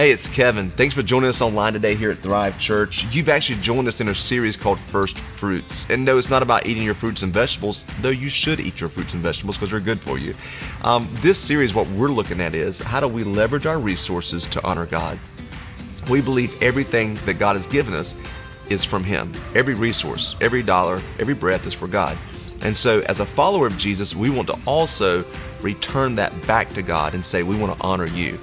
Hey, it's Kevin. Thanks for joining us online today here at Thrive Church. You've actually joined us in a series called First Fruits. And no, it's not about eating your fruits and vegetables, though you should eat your fruits and vegetables because they're good for you. Um, this series, what we're looking at is how do we leverage our resources to honor God? We believe everything that God has given us is from Him. Every resource, every dollar, every breath is for God. And so, as a follower of Jesus, we want to also return that back to God and say, We want to honor you.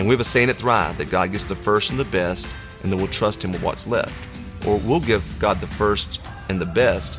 And we have a saying at Thrive that God gets the first and the best, and then we'll trust Him with what's left. Or we'll give God the first and the best,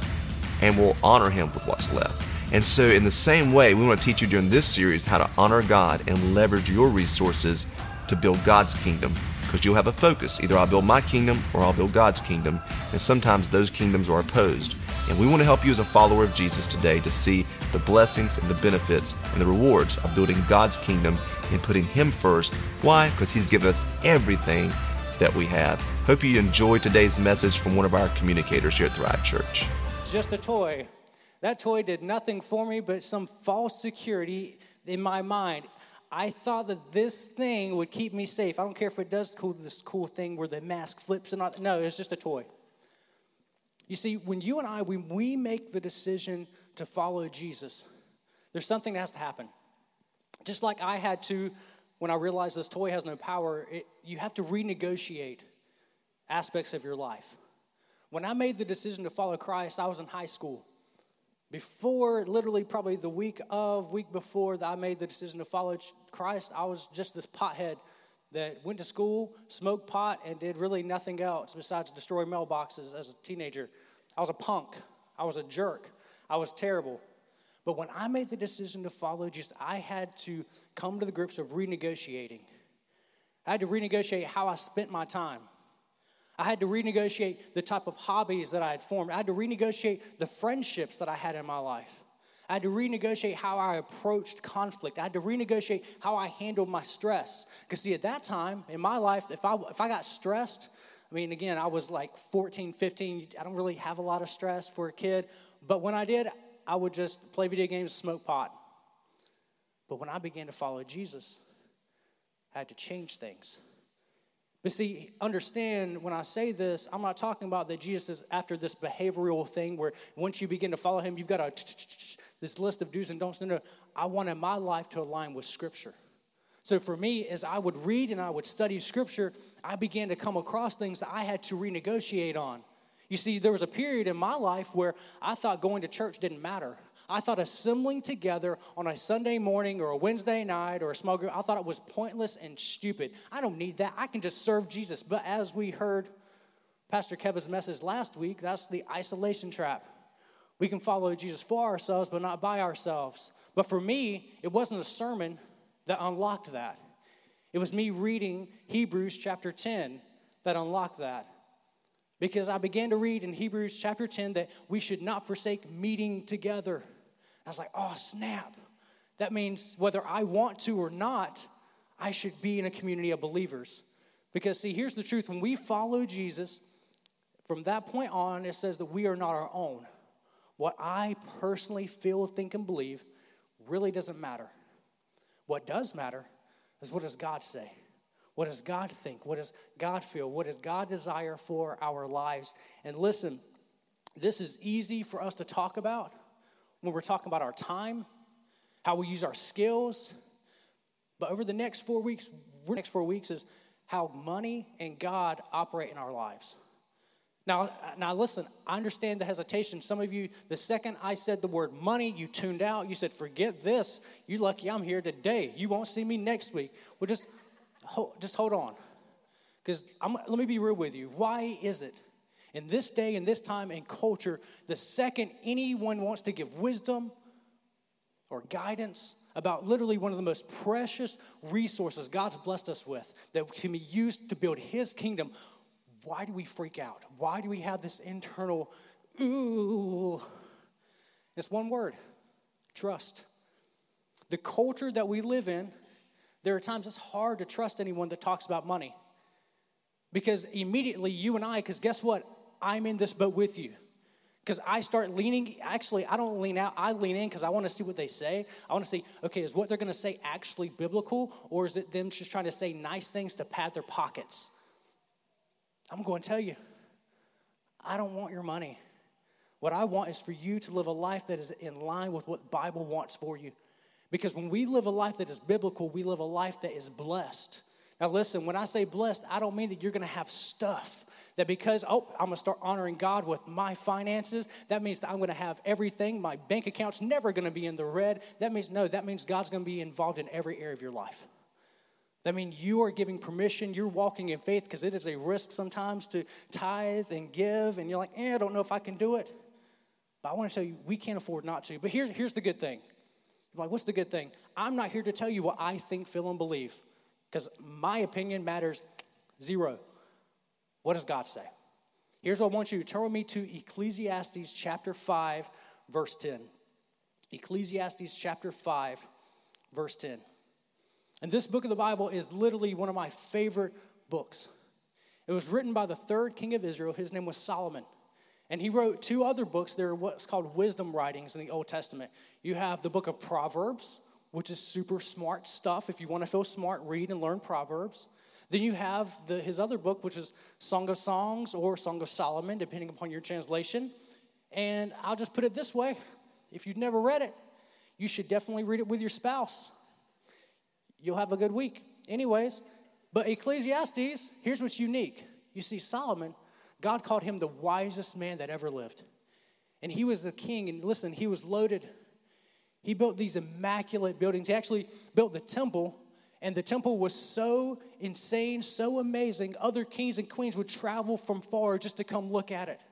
and we'll honor Him with what's left. And so, in the same way, we want to teach you during this series how to honor God and leverage your resources to build God's kingdom. Because you'll have a focus. Either I'll build my kingdom or I'll build God's kingdom. And sometimes those kingdoms are opposed. And we want to help you as a follower of Jesus today to see the blessings and the benefits and the rewards of building God's kingdom and putting Him first. Why? Because He's given us everything that we have. Hope you enjoyed today's message from one of our communicators here at Thrive Church. Just a toy. That toy did nothing for me but some false security in my mind. I thought that this thing would keep me safe. I don't care if it does cool, this cool thing where the mask flips and all. No, it's just a toy. You see, when you and I, when we make the decision to follow Jesus, there's something that has to happen. Just like I had to when I realized this toy has no power, it, you have to renegotiate aspects of your life. When I made the decision to follow Christ, I was in high school. Before, literally, probably the week of, week before that I made the decision to follow Christ, I was just this pothead that went to school, smoked pot, and did really nothing else besides destroy mailboxes as a teenager. I was a punk. I was a jerk. I was terrible. But when I made the decision to follow Jesus, I had to come to the grips of renegotiating. I had to renegotiate how I spent my time. I had to renegotiate the type of hobbies that I had formed. I had to renegotiate the friendships that I had in my life. I had to renegotiate how I approached conflict. I had to renegotiate how I handled my stress. Because, see, at that time in my life, if I, if I got stressed, I mean, again, I was like 14, 15. I don't really have a lot of stress for a kid. But when I did, I would just play video games, smoke pot. But when I began to follow Jesus, I had to change things. But see, understand when I say this, I'm not talking about that Jesus is after this behavioral thing where once you begin to follow him, you've got a this list of do's and don'ts. No, no. I wanted my life to align with Scripture. So for me, as I would read and I would study Scripture, I began to come across things that I had to renegotiate on. You see, there was a period in my life where I thought going to church didn't matter. I thought assembling together on a Sunday morning or a Wednesday night or a small group, I thought it was pointless and stupid. I don't need that. I can just serve Jesus. But as we heard Pastor Kevin's message last week, that's the isolation trap. We can follow Jesus for ourselves, but not by ourselves. But for me, it wasn't a sermon that unlocked that. It was me reading Hebrews chapter 10 that unlocked that because I began to read in Hebrews chapter 10 that we should not forsake meeting together. I was like, oh, snap. That means whether I want to or not, I should be in a community of believers. Because, see, here's the truth when we follow Jesus, from that point on, it says that we are not our own. What I personally feel, think, and believe really doesn't matter. What does matter is what does God say? What does God think? What does God feel? What does God desire for our lives? And listen, this is easy for us to talk about when we're talking about our time, how we use our skills. But over the next four weeks, next four weeks is how money and God operate in our lives. Now, now listen, I understand the hesitation. Some of you, the second I said the word money, you tuned out. You said, forget this. You're lucky I'm here today. You won't see me next week. Well, just hold, just hold on. Because let me be real with you. Why is it in this day, in this time, in culture, the second anyone wants to give wisdom or guidance about literally one of the most precious resources God's blessed us with that can be used to build His kingdom, why do we freak out? Why do we have this internal, ooh? It's one word trust. The culture that we live in there are times it's hard to trust anyone that talks about money. Because immediately you and I, because guess what? I'm in this boat with you. Because I start leaning, actually, I don't lean out, I lean in because I want to see what they say. I want to see, okay, is what they're going to say actually biblical, or is it them just trying to say nice things to pad their pockets? I'm going to tell you, I don't want your money. What I want is for you to live a life that is in line with what the Bible wants for you. Because when we live a life that is biblical, we live a life that is blessed. Now, listen, when I say blessed, I don't mean that you're going to have stuff. That because, oh, I'm going to start honoring God with my finances, that means that I'm going to have everything. My bank account's never going to be in the red. That means, no, that means God's going to be involved in every area of your life. That means you are giving permission, you're walking in faith because it is a risk sometimes to tithe and give, and you're like, eh, I don't know if I can do it. But I want to tell you, we can't afford not to. But here, here's the good thing. You're like, what's the good thing? I'm not here to tell you what I think, feel, and believe because my opinion matters zero. What does God say? Here's what I want you to turn with me to Ecclesiastes chapter 5, verse 10. Ecclesiastes chapter 5, verse 10. And this book of the Bible is literally one of my favorite books. It was written by the third king of Israel. His name was Solomon. And he wrote two other books. They're what's called wisdom writings in the Old Testament. You have the book of Proverbs, which is super smart stuff. If you want to feel smart, read and learn Proverbs. Then you have the, his other book, which is Song of Songs or Song of Solomon, depending upon your translation. And I'll just put it this way if you've never read it, you should definitely read it with your spouse. You'll have a good week. Anyways, but Ecclesiastes, here's what's unique. You see, Solomon God called him the wisest man that ever lived. And he was the king, and listen, he was loaded. He built these immaculate buildings. He actually built the temple, and the temple was so insane, so amazing, other kings and queens would travel from far just to come look at it.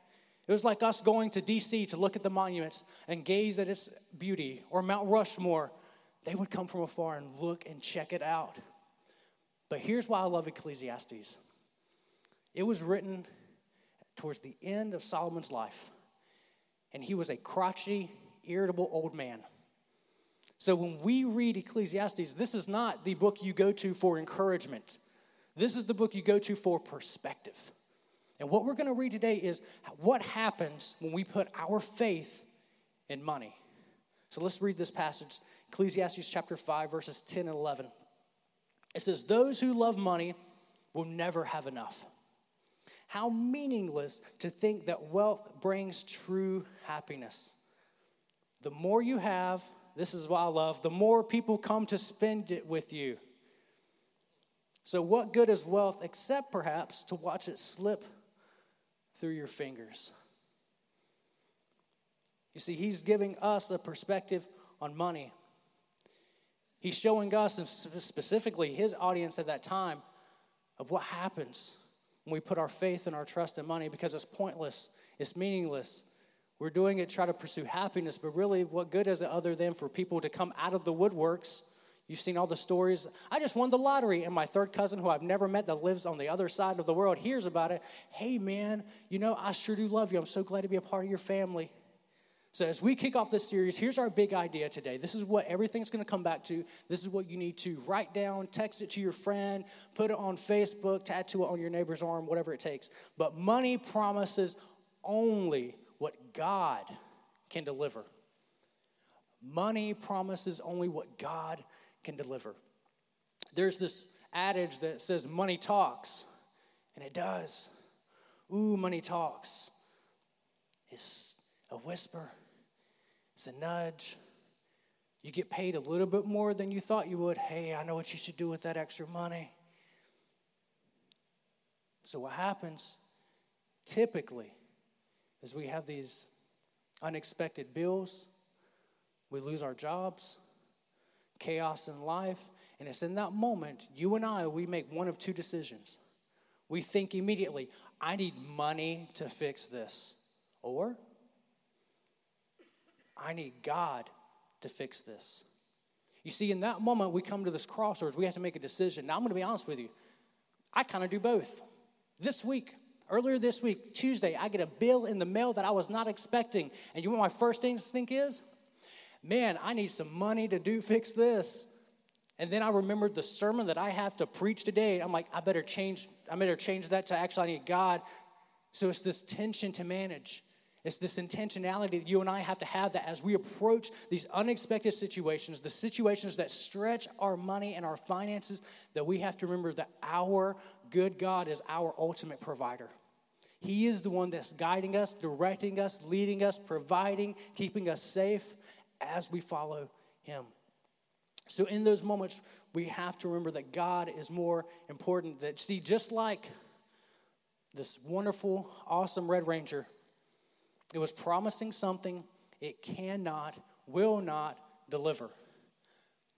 It was like us going to DC to look at the monuments and gaze at its beauty, or Mount Rushmore. They would come from afar and look and check it out. But here's why I love Ecclesiastes it was written towards the end of Solomon's life. And he was a crotchety, irritable old man. So when we read Ecclesiastes, this is not the book you go to for encouragement. This is the book you go to for perspective. And what we're going to read today is what happens when we put our faith in money. So let's read this passage Ecclesiastes chapter 5, verses 10 and 11. It says, Those who love money will never have enough. How meaningless to think that wealth brings true happiness. The more you have, this is what I love, the more people come to spend it with you. So, what good is wealth except perhaps to watch it slip through your fingers? You see, he's giving us a perspective on money. He's showing us, and specifically his audience at that time, of what happens when we put our faith and our trust in money because it's pointless, it's meaningless. We're doing it try to pursue happiness, but really, what good is it other than for people to come out of the woodworks? You've seen all the stories. I just won the lottery, and my third cousin, who I've never met that lives on the other side of the world, hears about it. Hey, man, you know, I sure do love you. I'm so glad to be a part of your family. So, as we kick off this series, here's our big idea today. This is what everything's going to come back to. This is what you need to write down, text it to your friend, put it on Facebook, tattoo it on your neighbor's arm, whatever it takes. But money promises only what God can deliver. Money promises only what God can deliver. There's this adage that says money talks, and it does. Ooh, money talks. It's a whisper, it's a nudge. You get paid a little bit more than you thought you would. Hey, I know what you should do with that extra money. So, what happens typically is we have these unexpected bills, we lose our jobs, chaos in life, and it's in that moment, you and I, we make one of two decisions. We think immediately, I need money to fix this. Or I need God to fix this. You see, in that moment, we come to this crossroads. We have to make a decision. Now, I'm going to be honest with you. I kind of do both. This week, earlier this week, Tuesday, I get a bill in the mail that I was not expecting. And you know what my first instinct is? Man, I need some money to do fix this. And then I remembered the sermon that I have to preach today. I'm like, I better change, I better change that to actually I need God. So it's this tension to manage. It's this intentionality that you and I have to have that as we approach these unexpected situations, the situations that stretch our money and our finances, that we have to remember that our good God is our ultimate provider. He is the one that's guiding us, directing us, leading us, providing, keeping us safe as we follow Him. So, in those moments, we have to remember that God is more important. That, see, just like this wonderful, awesome Red Ranger, it was promising something it cannot, will not deliver.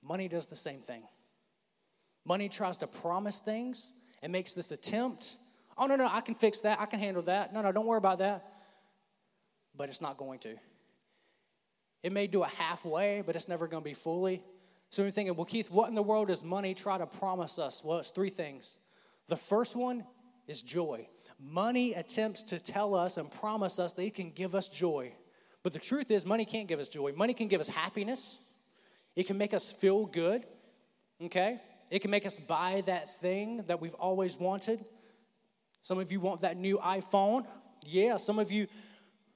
Money does the same thing. Money tries to promise things and makes this attempt. Oh, no, no, I can fix that. I can handle that. No, no, don't worry about that. But it's not going to. It may do a halfway, but it's never going to be fully. So you're thinking, well, Keith, what in the world does money try to promise us? Well, it's three things. The first one is joy. Money attempts to tell us and promise us it can give us joy. But the truth is, money can't give us joy. Money can give us happiness, it can make us feel good, okay? It can make us buy that thing that we've always wanted. Some of you want that new iPhone. Yeah, some of you,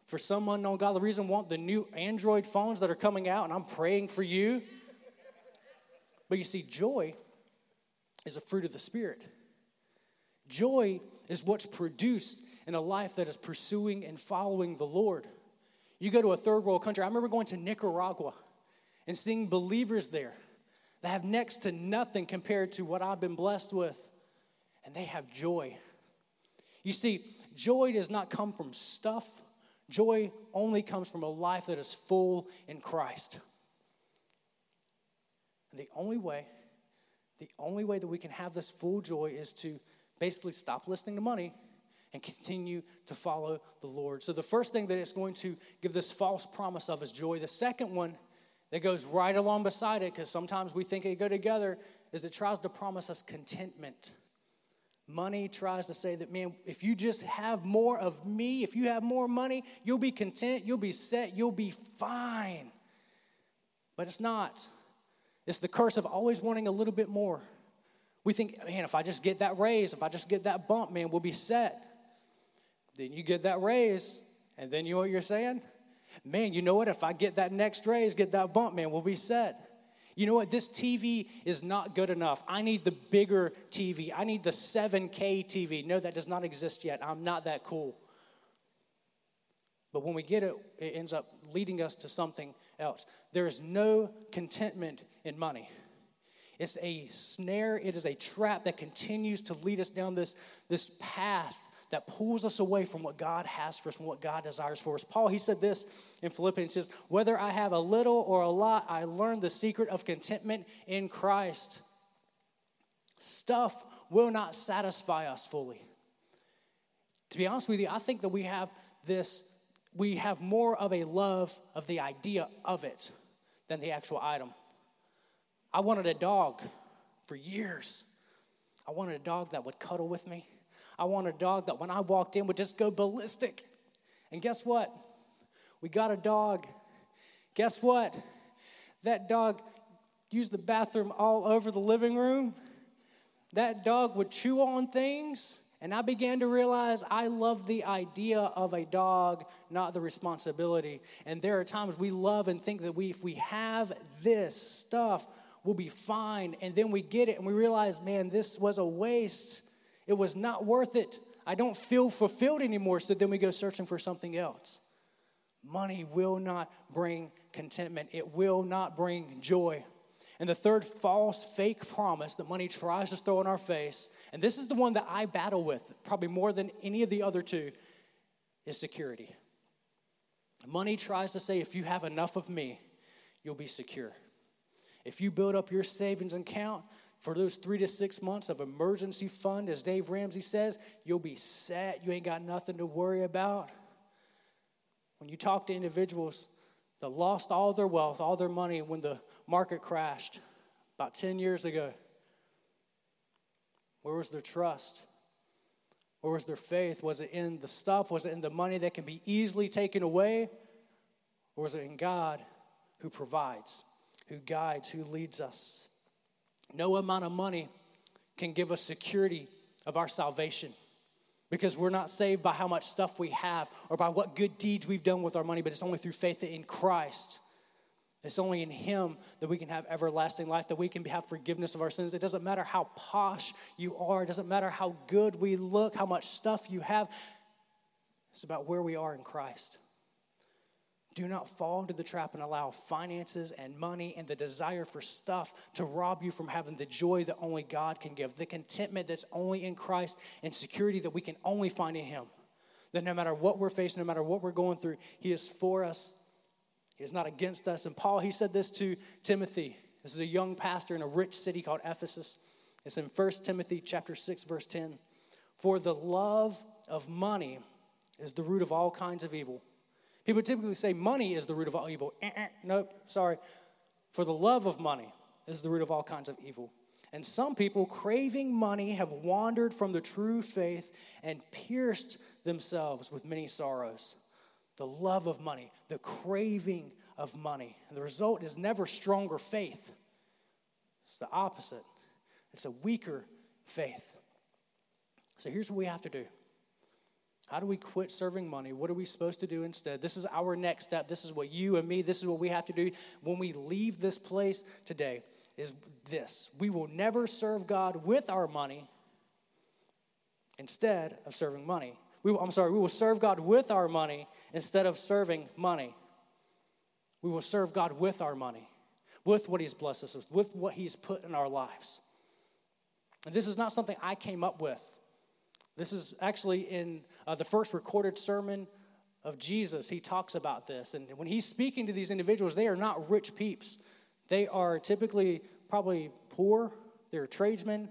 for some unknown godly reason, want the new Android phones that are coming out, and I'm praying for you. But you see, joy is a fruit of the Spirit. Joy is what's produced in a life that is pursuing and following the Lord. You go to a third world country. I remember going to Nicaragua and seeing believers there that have next to nothing compared to what I've been blessed with, and they have joy. You see, joy does not come from stuff, joy only comes from a life that is full in Christ. And the only way, the only way that we can have this full joy is to basically stop listening to money and continue to follow the Lord. So, the first thing that it's going to give this false promise of is joy. The second one that goes right along beside it, because sometimes we think they go together, is it tries to promise us contentment. Money tries to say that, man, if you just have more of me, if you have more money, you'll be content, you'll be set, you'll be fine. But it's not. It's the curse of always wanting a little bit more. We think, man, if I just get that raise, if I just get that bump, man, we'll be set. Then you get that raise, and then you know what you're saying? Man, you know what? If I get that next raise, get that bump, man, we'll be set. You know what? This TV is not good enough. I need the bigger TV. I need the 7K TV. No, that does not exist yet. I'm not that cool. But when we get it, it ends up leading us to something else. There is no contentment in money. It's a snare, it is a trap that continues to lead us down this, this path that pulls us away from what God has for us, from what God desires for us. Paul, he said this in Philippians, says, Whether I have a little or a lot, I learned the secret of contentment in Christ. Stuff will not satisfy us fully. To be honest with you, I think that we have this, we have more of a love of the idea of it than the actual item. I wanted a dog for years. I wanted a dog that would cuddle with me. I wanted a dog that when I walked in would just go ballistic. And guess what? We got a dog. Guess what? That dog used the bathroom all over the living room. That dog would chew on things. And I began to realize I love the idea of a dog, not the responsibility. And there are times we love and think that we, if we have this stuff, we'll be fine. And then we get it and we realize, man, this was a waste. It was not worth it. I don't feel fulfilled anymore. So then we go searching for something else. Money will not bring contentment, it will not bring joy. And the third false, fake promise that money tries to throw in our face, and this is the one that I battle with probably more than any of the other two, is security. Money tries to say, if you have enough of me, you'll be secure. If you build up your savings account for those three to six months of emergency fund, as Dave Ramsey says, you'll be set. You ain't got nothing to worry about. When you talk to individuals that lost all their wealth, all their money when the market crashed about 10 years ago, where was their trust? Where was their faith? Was it in the stuff? Was it in the money that can be easily taken away? Or was it in God who provides? Who guides, who leads us. No amount of money can give us security of our salvation. Because we're not saved by how much stuff we have or by what good deeds we've done with our money, but it's only through faith in Christ. It's only in Him that we can have everlasting life, that we can have forgiveness of our sins. It doesn't matter how posh you are, it doesn't matter how good we look, how much stuff you have. It's about where we are in Christ. Do not fall into the trap and allow finances and money and the desire for stuff to rob you from having the joy that only God can give, the contentment that's only in Christ, and security that we can only find in Him. That no matter what we're facing, no matter what we're going through, He is for us, He is not against us. And Paul, he said this to Timothy. This is a young pastor in a rich city called Ephesus. It's in 1 Timothy chapter 6, verse 10. For the love of money is the root of all kinds of evil. People typically say money is the root of all evil. Eh-eh, nope, sorry. For the love of money is the root of all kinds of evil. And some people, craving money, have wandered from the true faith and pierced themselves with many sorrows. The love of money, the craving of money. And the result is never stronger faith, it's the opposite. It's a weaker faith. So here's what we have to do how do we quit serving money? What are we supposed to do instead? This is our next step. This is what you and me, this is what we have to do when we leave this place today is this. We will never serve God with our money instead of serving money. We will, I'm sorry, we will serve God with our money instead of serving money. We will serve God with our money, with what He's blessed us with, with what He's put in our lives. And this is not something I came up with. This is actually in uh, the first recorded sermon of Jesus. He talks about this. And when he's speaking to these individuals, they are not rich peeps. They are typically probably poor, they're tradesmen,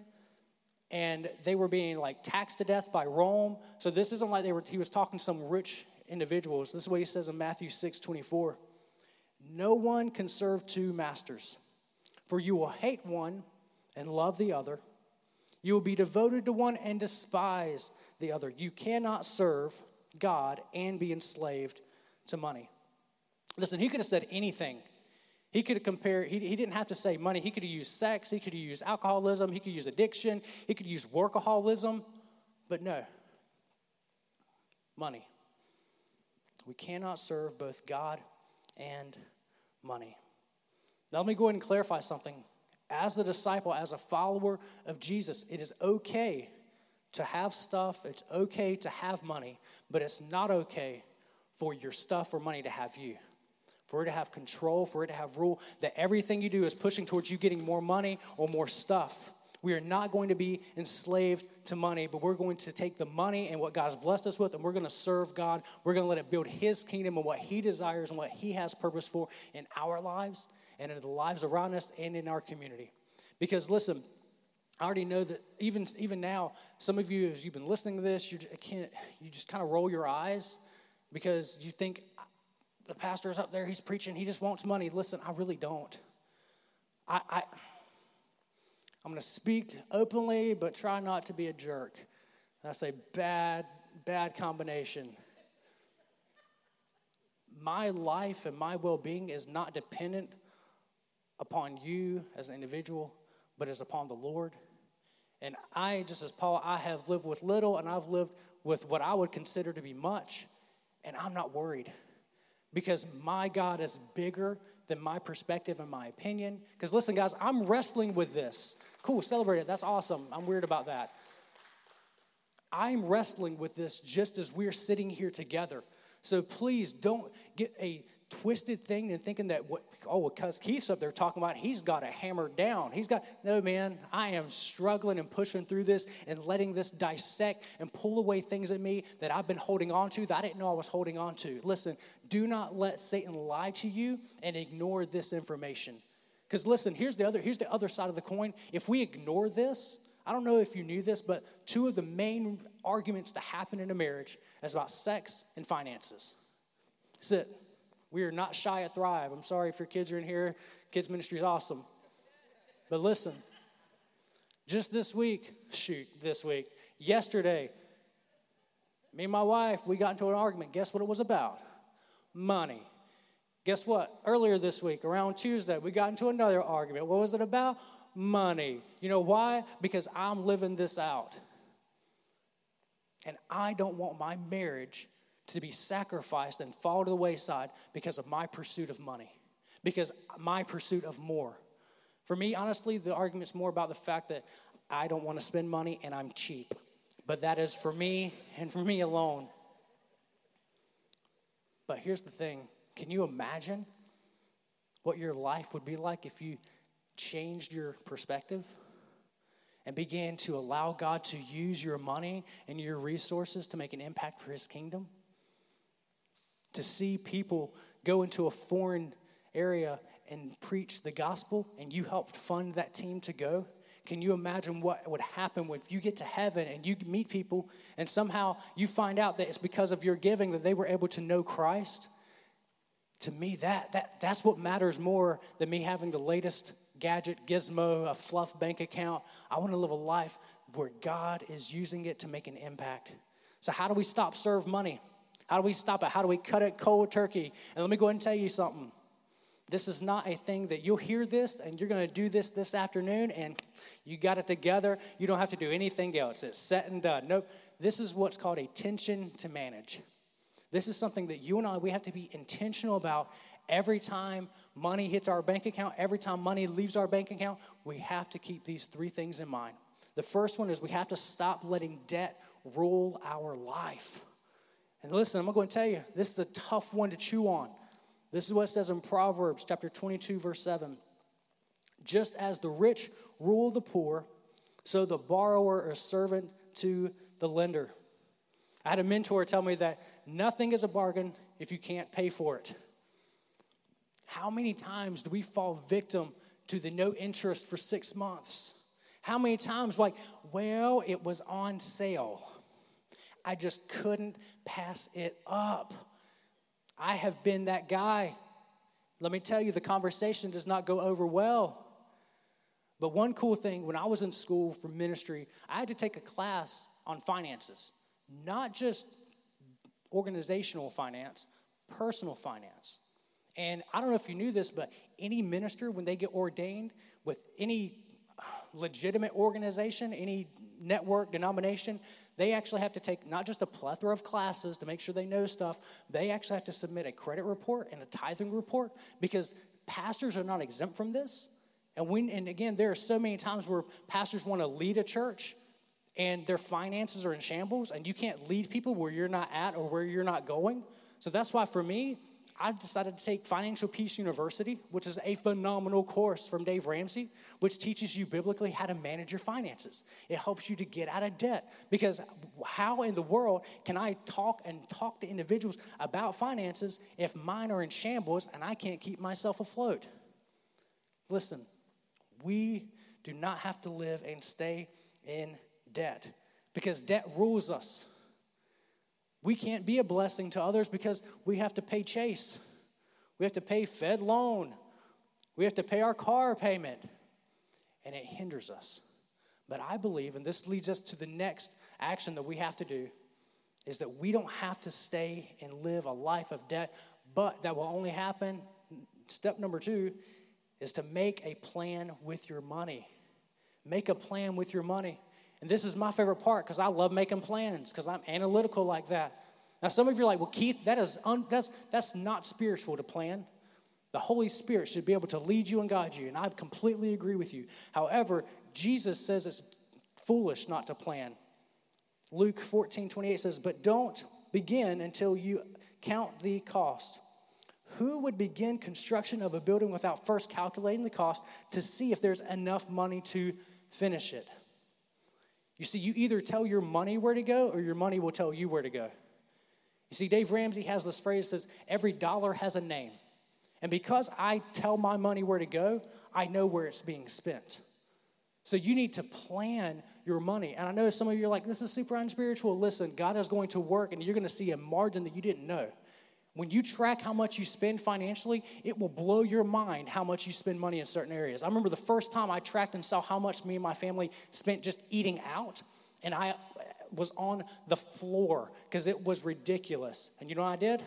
and they were being like taxed to death by Rome. So this isn't like they were, he was talking to some rich individuals. This is what he says in Matthew 6 24. No one can serve two masters, for you will hate one and love the other you will be devoted to one and despise the other. You cannot serve God and be enslaved to money. Listen, he could have said anything. He could have compared, he, he didn't have to say money. He could have used sex, he could have used alcoholism, he could use addiction, he could use workaholism, but no. Money. We cannot serve both God and money. Now, let me go ahead and clarify something as a disciple, as a follower of Jesus, it is okay to have stuff, it's okay to have money, but it's not okay for your stuff or money to have you. For it to have control, for it to have rule, that everything you do is pushing towards you getting more money or more stuff. We are not going to be enslaved to money, but we're going to take the money and what God's blessed us with, and we're going to serve God. We're going to let it build His kingdom and what He desires and what He has purpose for in our lives and in the lives around us and in our community. Because listen, I already know that even even now, some of you, as you've been listening to this, you can't you just kind of roll your eyes because you think the pastor is up there, he's preaching, he just wants money. Listen, I really don't. I, I I'm going to speak openly, but try not to be a jerk. That's a bad, bad combination. My life and my well being is not dependent upon you as an individual, but is upon the Lord. And I, just as Paul, I have lived with little and I've lived with what I would consider to be much, and I'm not worried because my God is bigger than my perspective and my opinion. Because listen, guys, I'm wrestling with this. Cool, celebrate it. That's awesome. I'm weird about that. I'm wrestling with this just as we're sitting here together. So please don't get a twisted thing and thinking that what oh because Keith's up there talking about he's got a hammer down. He's got no man, I am struggling and pushing through this and letting this dissect and pull away things in me that I've been holding on to that I didn't know I was holding on to. Listen, do not let Satan lie to you and ignore this information. Because listen, here's the other here's the other side of the coin. If we ignore this, I don't know if you knew this, but two of the main arguments that happen in a marriage is about sex and finances. That's it. We are not shy at Thrive. I'm sorry if your kids are in here. Kids ministry is awesome. But listen, just this week, shoot, this week, yesterday, me and my wife, we got into an argument. Guess what it was about? Money. Guess what? Earlier this week, around Tuesday, we got into another argument. What was it about? Money. You know why? Because I'm living this out. And I don't want my marriage to be sacrificed and fall to the wayside because of my pursuit of money, because my pursuit of more. For me, honestly, the argument's more about the fact that I don't want to spend money and I'm cheap. But that is for me and for me alone. But here's the thing can you imagine what your life would be like if you changed your perspective and began to allow God to use your money and your resources to make an impact for His kingdom? To see people go into a foreign area and preach the gospel, and you helped fund that team to go? Can you imagine what would happen if you get to heaven and you meet people and somehow you find out that it's because of your giving that they were able to know Christ? To me, that, that, that's what matters more than me having the latest gadget, gizmo, a fluff bank account. I want to live a life where God is using it to make an impact. So, how do we stop serve money? How do we stop it? How do we cut it cold turkey? And let me go ahead and tell you something. This is not a thing that you'll hear this and you're going to do this this afternoon and you got it together. You don't have to do anything else. It's set and done. Nope. This is what's called a tension to manage. This is something that you and I, we have to be intentional about every time money hits our bank account, every time money leaves our bank account. We have to keep these three things in mind. The first one is we have to stop letting debt rule our life. And listen, I'm going to tell you, this is a tough one to chew on. This is what it says in Proverbs chapter 22, verse 7. Just as the rich rule the poor, so the borrower is servant to the lender. I had a mentor tell me that nothing is a bargain if you can't pay for it. How many times do we fall victim to the no interest for six months? How many times, like, well, it was on sale. I just couldn't pass it up. I have been that guy. Let me tell you, the conversation does not go over well. But one cool thing, when I was in school for ministry, I had to take a class on finances, not just organizational finance, personal finance. And I don't know if you knew this, but any minister, when they get ordained with any legitimate organization, any network, denomination, they actually have to take not just a plethora of classes to make sure they know stuff, they actually have to submit a credit report and a tithing report because pastors are not exempt from this. And when and again, there are so many times where pastors want to lead a church and their finances are in shambles, and you can't lead people where you're not at or where you're not going. So that's why for me, I decided to take Financial Peace University, which is a phenomenal course from Dave Ramsey, which teaches you biblically how to manage your finances. It helps you to get out of debt. Because how in the world can I talk and talk to individuals about finances if mine are in shambles and I can't keep myself afloat? Listen, we do not have to live and stay in debt because debt rules us. We can't be a blessing to others because we have to pay Chase. We have to pay Fed loan. We have to pay our car payment. And it hinders us. But I believe, and this leads us to the next action that we have to do, is that we don't have to stay and live a life of debt, but that will only happen. Step number two is to make a plan with your money. Make a plan with your money. And this is my favorite part because I love making plans because I'm analytical like that. Now, some of you are like, well, Keith, that is un- that's, that's not spiritual to plan. The Holy Spirit should be able to lead you and guide you. And I completely agree with you. However, Jesus says it's foolish not to plan. Luke 14 28 says, But don't begin until you count the cost. Who would begin construction of a building without first calculating the cost to see if there's enough money to finish it? You see, you either tell your money where to go or your money will tell you where to go. You see, Dave Ramsey has this phrase that says, every dollar has a name. And because I tell my money where to go, I know where it's being spent. So you need to plan your money. And I know some of you are like, this is super unspiritual. Listen, God is going to work and you're going to see a margin that you didn't know. When you track how much you spend financially, it will blow your mind how much you spend money in certain areas. I remember the first time I tracked and saw how much me and my family spent just eating out, and I was on the floor because it was ridiculous. And you know what I did?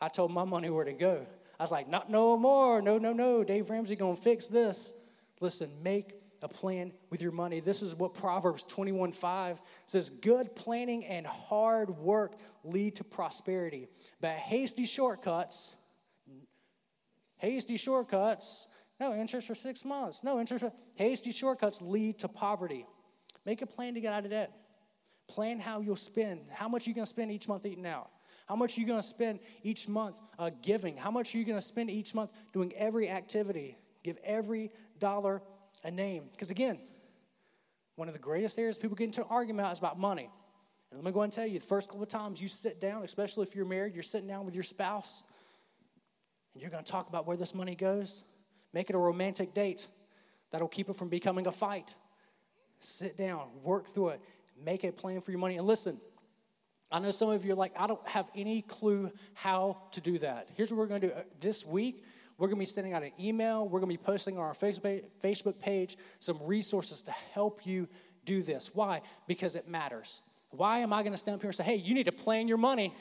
I told my money where to go. I was like, not no more. No, no, no. Dave Ramsey gonna fix this. Listen, make a plan with your money. This is what Proverbs 21 5 says Good planning and hard work lead to prosperity, but hasty shortcuts, hasty shortcuts, no interest for six months, no interest for hasty shortcuts lead to poverty. Make a plan to get out of debt. Plan how you'll spend, how much you're going to spend each month eating out. How much are you going to spend each month uh, giving? How much are you going to spend each month doing every activity? Give every dollar a name. Because again, one of the greatest areas people get into an argument is about money. And let me go ahead and tell you the first couple of times you sit down, especially if you're married, you're sitting down with your spouse, and you're going to talk about where this money goes. Make it a romantic date that'll keep it from becoming a fight. Sit down, work through it, make a plan for your money. And listen, I know some of you are like, I don't have any clue how to do that. Here's what we're going to do this week. We're going to be sending out an email. We're going to be posting on our Facebook page some resources to help you do this. Why? Because it matters. Why am I going to stand up here and say, hey, you need to plan your money?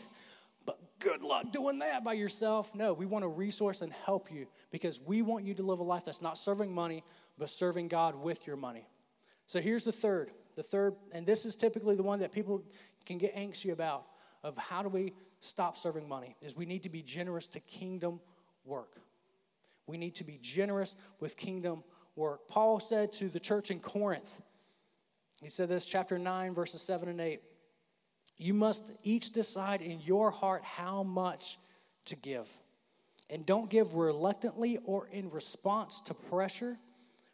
But good luck doing that by yourself. No, we want to resource and help you because we want you to live a life that's not serving money, but serving God with your money. So here's the third. The third, and this is typically the one that people can get anxious about of how do we stop serving money, is we need to be generous to kingdom work. We need to be generous with kingdom work. Paul said to the church in Corinth, he said this, chapter 9, verses 7 and 8. You must each decide in your heart how much to give. And don't give reluctantly or in response to pressure,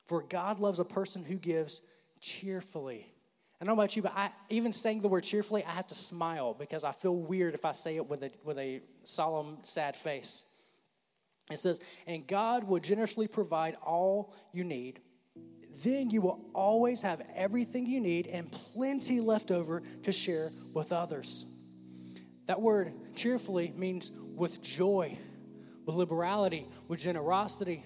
for God loves a person who gives cheerfully. I don't know about you, but I, even saying the word cheerfully, I have to smile because I feel weird if I say it with a, with a solemn, sad face. It says, And God will generously provide all you need. Then you will always have everything you need and plenty left over to share with others. That word cheerfully means with joy, with liberality, with generosity.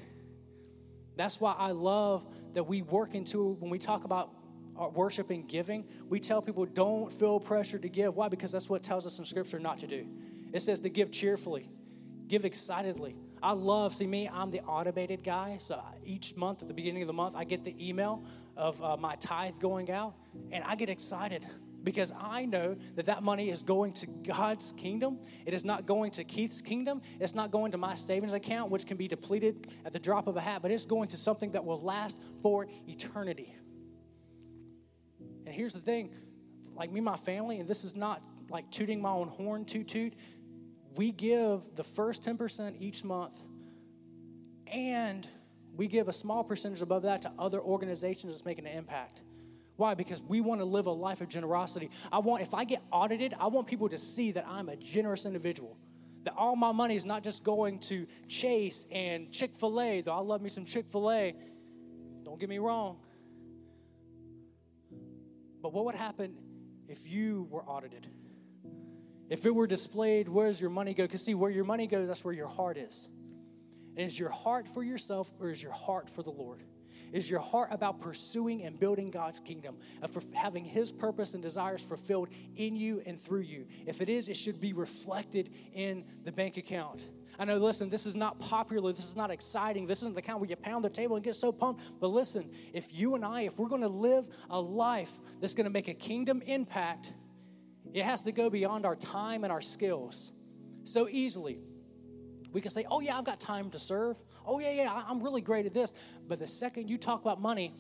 That's why I love that we work into when we talk about uh, worship and giving, we tell people don't feel pressure to give. Why? Because that's what tells us in Scripture not to do. It says to give cheerfully, give excitedly. I love, see me, I'm the automated guy. So each month, at the beginning of the month, I get the email of uh, my tithe going out, and I get excited because I know that that money is going to God's kingdom. It is not going to Keith's kingdom. It's not going to my savings account, which can be depleted at the drop of a hat, but it's going to something that will last for eternity. And here's the thing like me my family, and this is not like tooting my own horn, toot toot, we give the first 10% each month, and we give a small percentage above that to other organizations that's making an impact. Why? Because we want to live a life of generosity. I want, if I get audited, I want people to see that I'm a generous individual. That all my money is not just going to Chase and Chick fil A, though I love me some Chick fil A. Don't get me wrong. But what would happen if you were audited? If it were displayed, where does your money go? Because see, where your money goes, that's where your heart is. And is your heart for yourself or is your heart for the Lord? Is your heart about pursuing and building God's kingdom, and for having His purpose and desires fulfilled in you and through you? If it is, it should be reflected in the bank account. I know, listen, this is not popular. This is not exciting. This isn't the kind where you pound the table and get so pumped. But listen, if you and I, if we're going to live a life that's going to make a kingdom impact, it has to go beyond our time and our skills. So easily, we can say, oh, yeah, I've got time to serve. Oh, yeah, yeah, I'm really great at this. But the second you talk about money,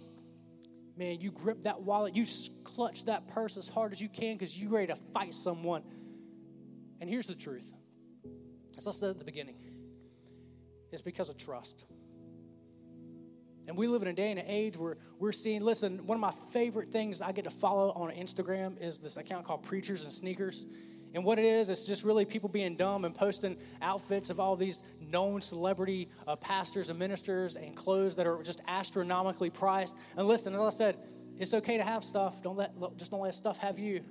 man, you grip that wallet, you clutch that purse as hard as you can because you're ready to fight someone. And here's the truth as I said at the beginning, it's because of trust. And we live in a day and an age where we're seeing, listen, one of my favorite things I get to follow on Instagram is this account called Preachers and Sneakers. And what it is, it's just really people being dumb and posting outfits of all these known celebrity uh, pastors and ministers and clothes that are just astronomically priced. And listen, as I said, it's okay to have stuff. Don't let just don't let stuff have you.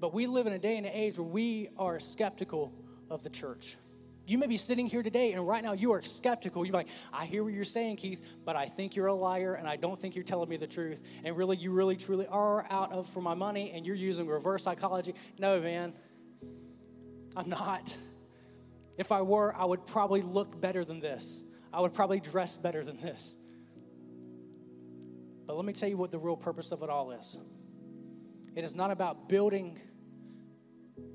But we live in a day and an age where we are skeptical of the church. You may be sitting here today and right now you are skeptical. You're like, I hear what you're saying, Keith, but I think you're a liar and I don't think you're telling me the truth. And really, you really truly are out of for my money and you're using reverse psychology. No, man, I'm not. If I were, I would probably look better than this. I would probably dress better than this. But let me tell you what the real purpose of it all is. It is not about building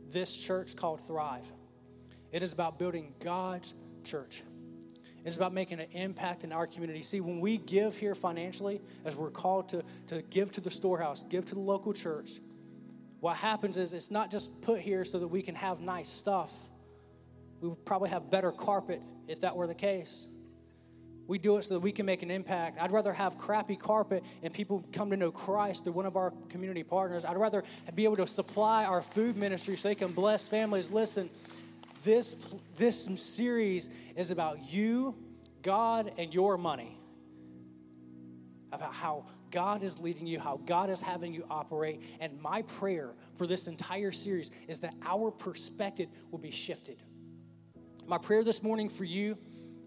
this church called Thrive. It is about building God's church. It's about making an impact in our community. See, when we give here financially, as we're called to, to give to the storehouse, give to the local church, what happens is it's not just put here so that we can have nice stuff. We would probably have better carpet if that were the case. We do it so that we can make an impact. I'd rather have crappy carpet and people come to know Christ through one of our community partners. I'd rather be able to supply our food ministry so they can bless families. Listen, this, this series is about you, God, and your money. About how God is leading you, how God is having you operate. And my prayer for this entire series is that our perspective will be shifted. My prayer this morning for you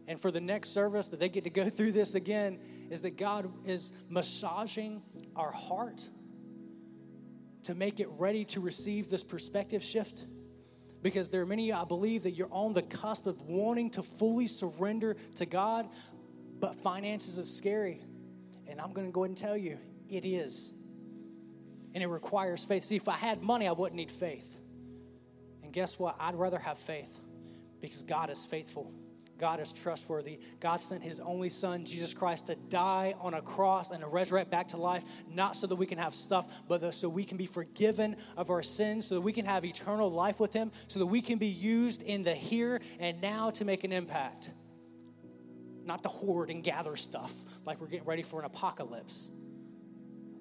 and for the next service that they get to go through this again is that God is massaging our heart to make it ready to receive this perspective shift. Because there are many, I believe, that you're on the cusp of wanting to fully surrender to God, but finances is scary. And I'm going to go ahead and tell you, it is. And it requires faith. See, if I had money, I wouldn't need faith. And guess what? I'd rather have faith because God is faithful. God is trustworthy. God sent his only son, Jesus Christ, to die on a cross and to resurrect back to life, not so that we can have stuff, but so we can be forgiven of our sins, so that we can have eternal life with him, so that we can be used in the here and now to make an impact. Not to hoard and gather stuff like we're getting ready for an apocalypse,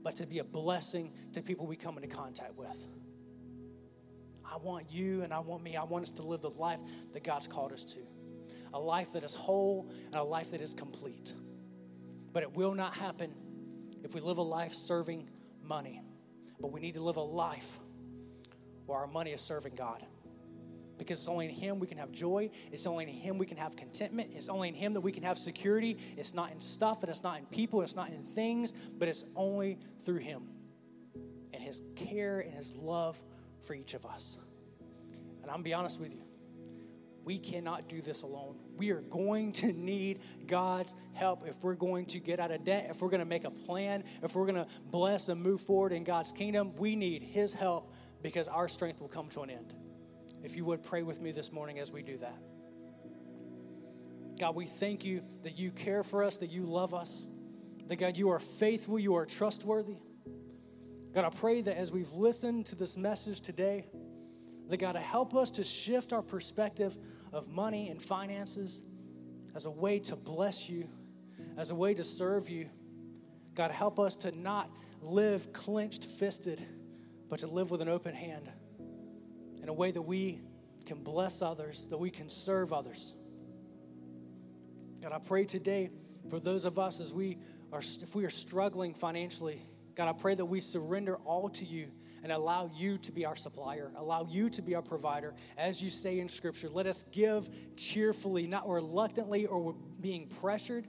but to be a blessing to people we come into contact with. I want you and I want me, I want us to live the life that God's called us to a life that is whole and a life that is complete. But it will not happen if we live a life serving money. But we need to live a life where our money is serving God. Because it's only in Him we can have joy. It's only in Him we can have contentment. It's only in Him that we can have security. It's not in stuff and it's not in people. It's not in things, but it's only through Him and His care and His love for each of us. And I'm going to be honest with you, we cannot do this alone. We are going to need God's help if we're going to get out of debt, if we're going to make a plan, if we're going to bless and move forward in God's kingdom. We need His help because our strength will come to an end. If you would pray with me this morning as we do that. God, we thank you that you care for us, that you love us, that God, you are faithful, you are trustworthy. God, I pray that as we've listened to this message today, that God, to help us to shift our perspective of money and finances as a way to bless you, as a way to serve you. God, help us to not live clenched fisted, but to live with an open hand in a way that we can bless others, that we can serve others. God, I pray today for those of us as we are, if we are struggling financially, God, I pray that we surrender all to you and allow you to be our supplier, allow you to be our provider. As you say in Scripture, let us give cheerfully, not reluctantly or being pressured,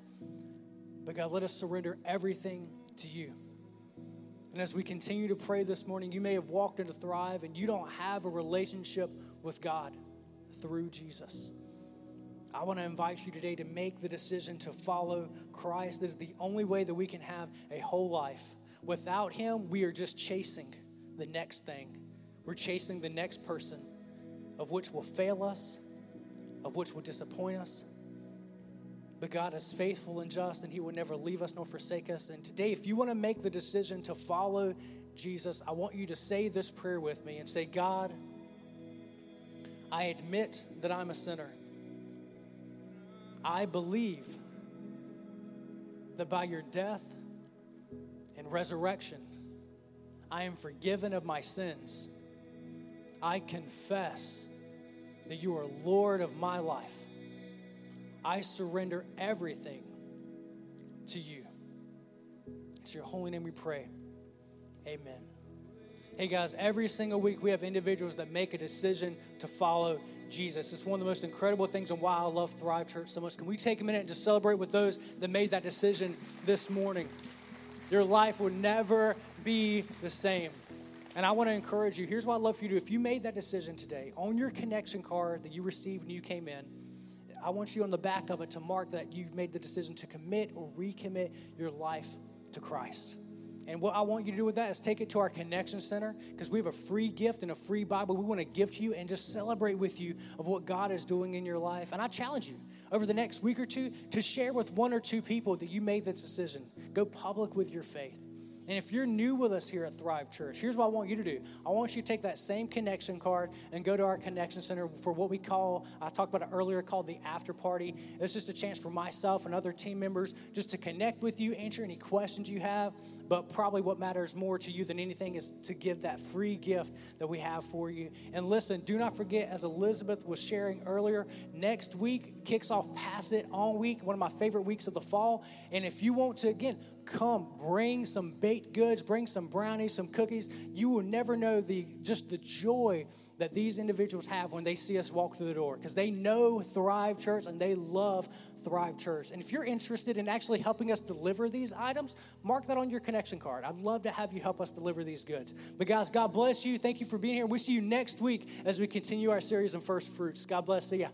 but God, let us surrender everything to you. And as we continue to pray this morning, you may have walked into Thrive and you don't have a relationship with God through Jesus. I want to invite you today to make the decision to follow Christ. This is the only way that we can have a whole life. Without Him, we are just chasing the next thing. We're chasing the next person, of which will fail us, of which will disappoint us. But God is faithful and just, and He will never leave us nor forsake us. And today, if you want to make the decision to follow Jesus, I want you to say this prayer with me and say, God, I admit that I'm a sinner. I believe that by your death and resurrection, I am forgiven of my sins. I confess that you are Lord of my life. I surrender everything to you. It's your holy name we pray. Amen. Hey guys, every single week we have individuals that make a decision to follow Jesus. It's one of the most incredible things and why I love Thrive Church so much. Can we take a minute and just celebrate with those that made that decision this morning? Your life will never be the same. And I want to encourage you. Here's what I'd love for you to do. If you made that decision today, on your connection card that you received when you came in, I want you on the back of it to mark that you've made the decision to commit or recommit your life to Christ. And what I want you to do with that is take it to our connection center because we have a free gift and a free Bible we want to give to you and just celebrate with you of what God is doing in your life. And I challenge you over the next week or two to share with one or two people that you made this decision. Go public with your faith. And if you're new with us here at Thrive Church, here's what I want you to do. I want you to take that same connection card and go to our connection center for what we call, I talked about it earlier, called the after party. It's just a chance for myself and other team members just to connect with you, answer any questions you have. But probably what matters more to you than anything is to give that free gift that we have for you. And listen, do not forget, as Elizabeth was sharing earlier, next week kicks off Pass It On Week, one of my favorite weeks of the fall. And if you want to, again, come bring some baked goods bring some brownies some cookies. You will never know the just the joy that these individuals have when they see us walk through the door because they know thrive church and they love thrive church. And if you're interested in actually helping us deliver these items mark that on your connection card. I'd love to have you help us deliver these goods. But guys god bless you. Thank you for being here. We see you next week as we continue our series on first fruits. God bless. See ya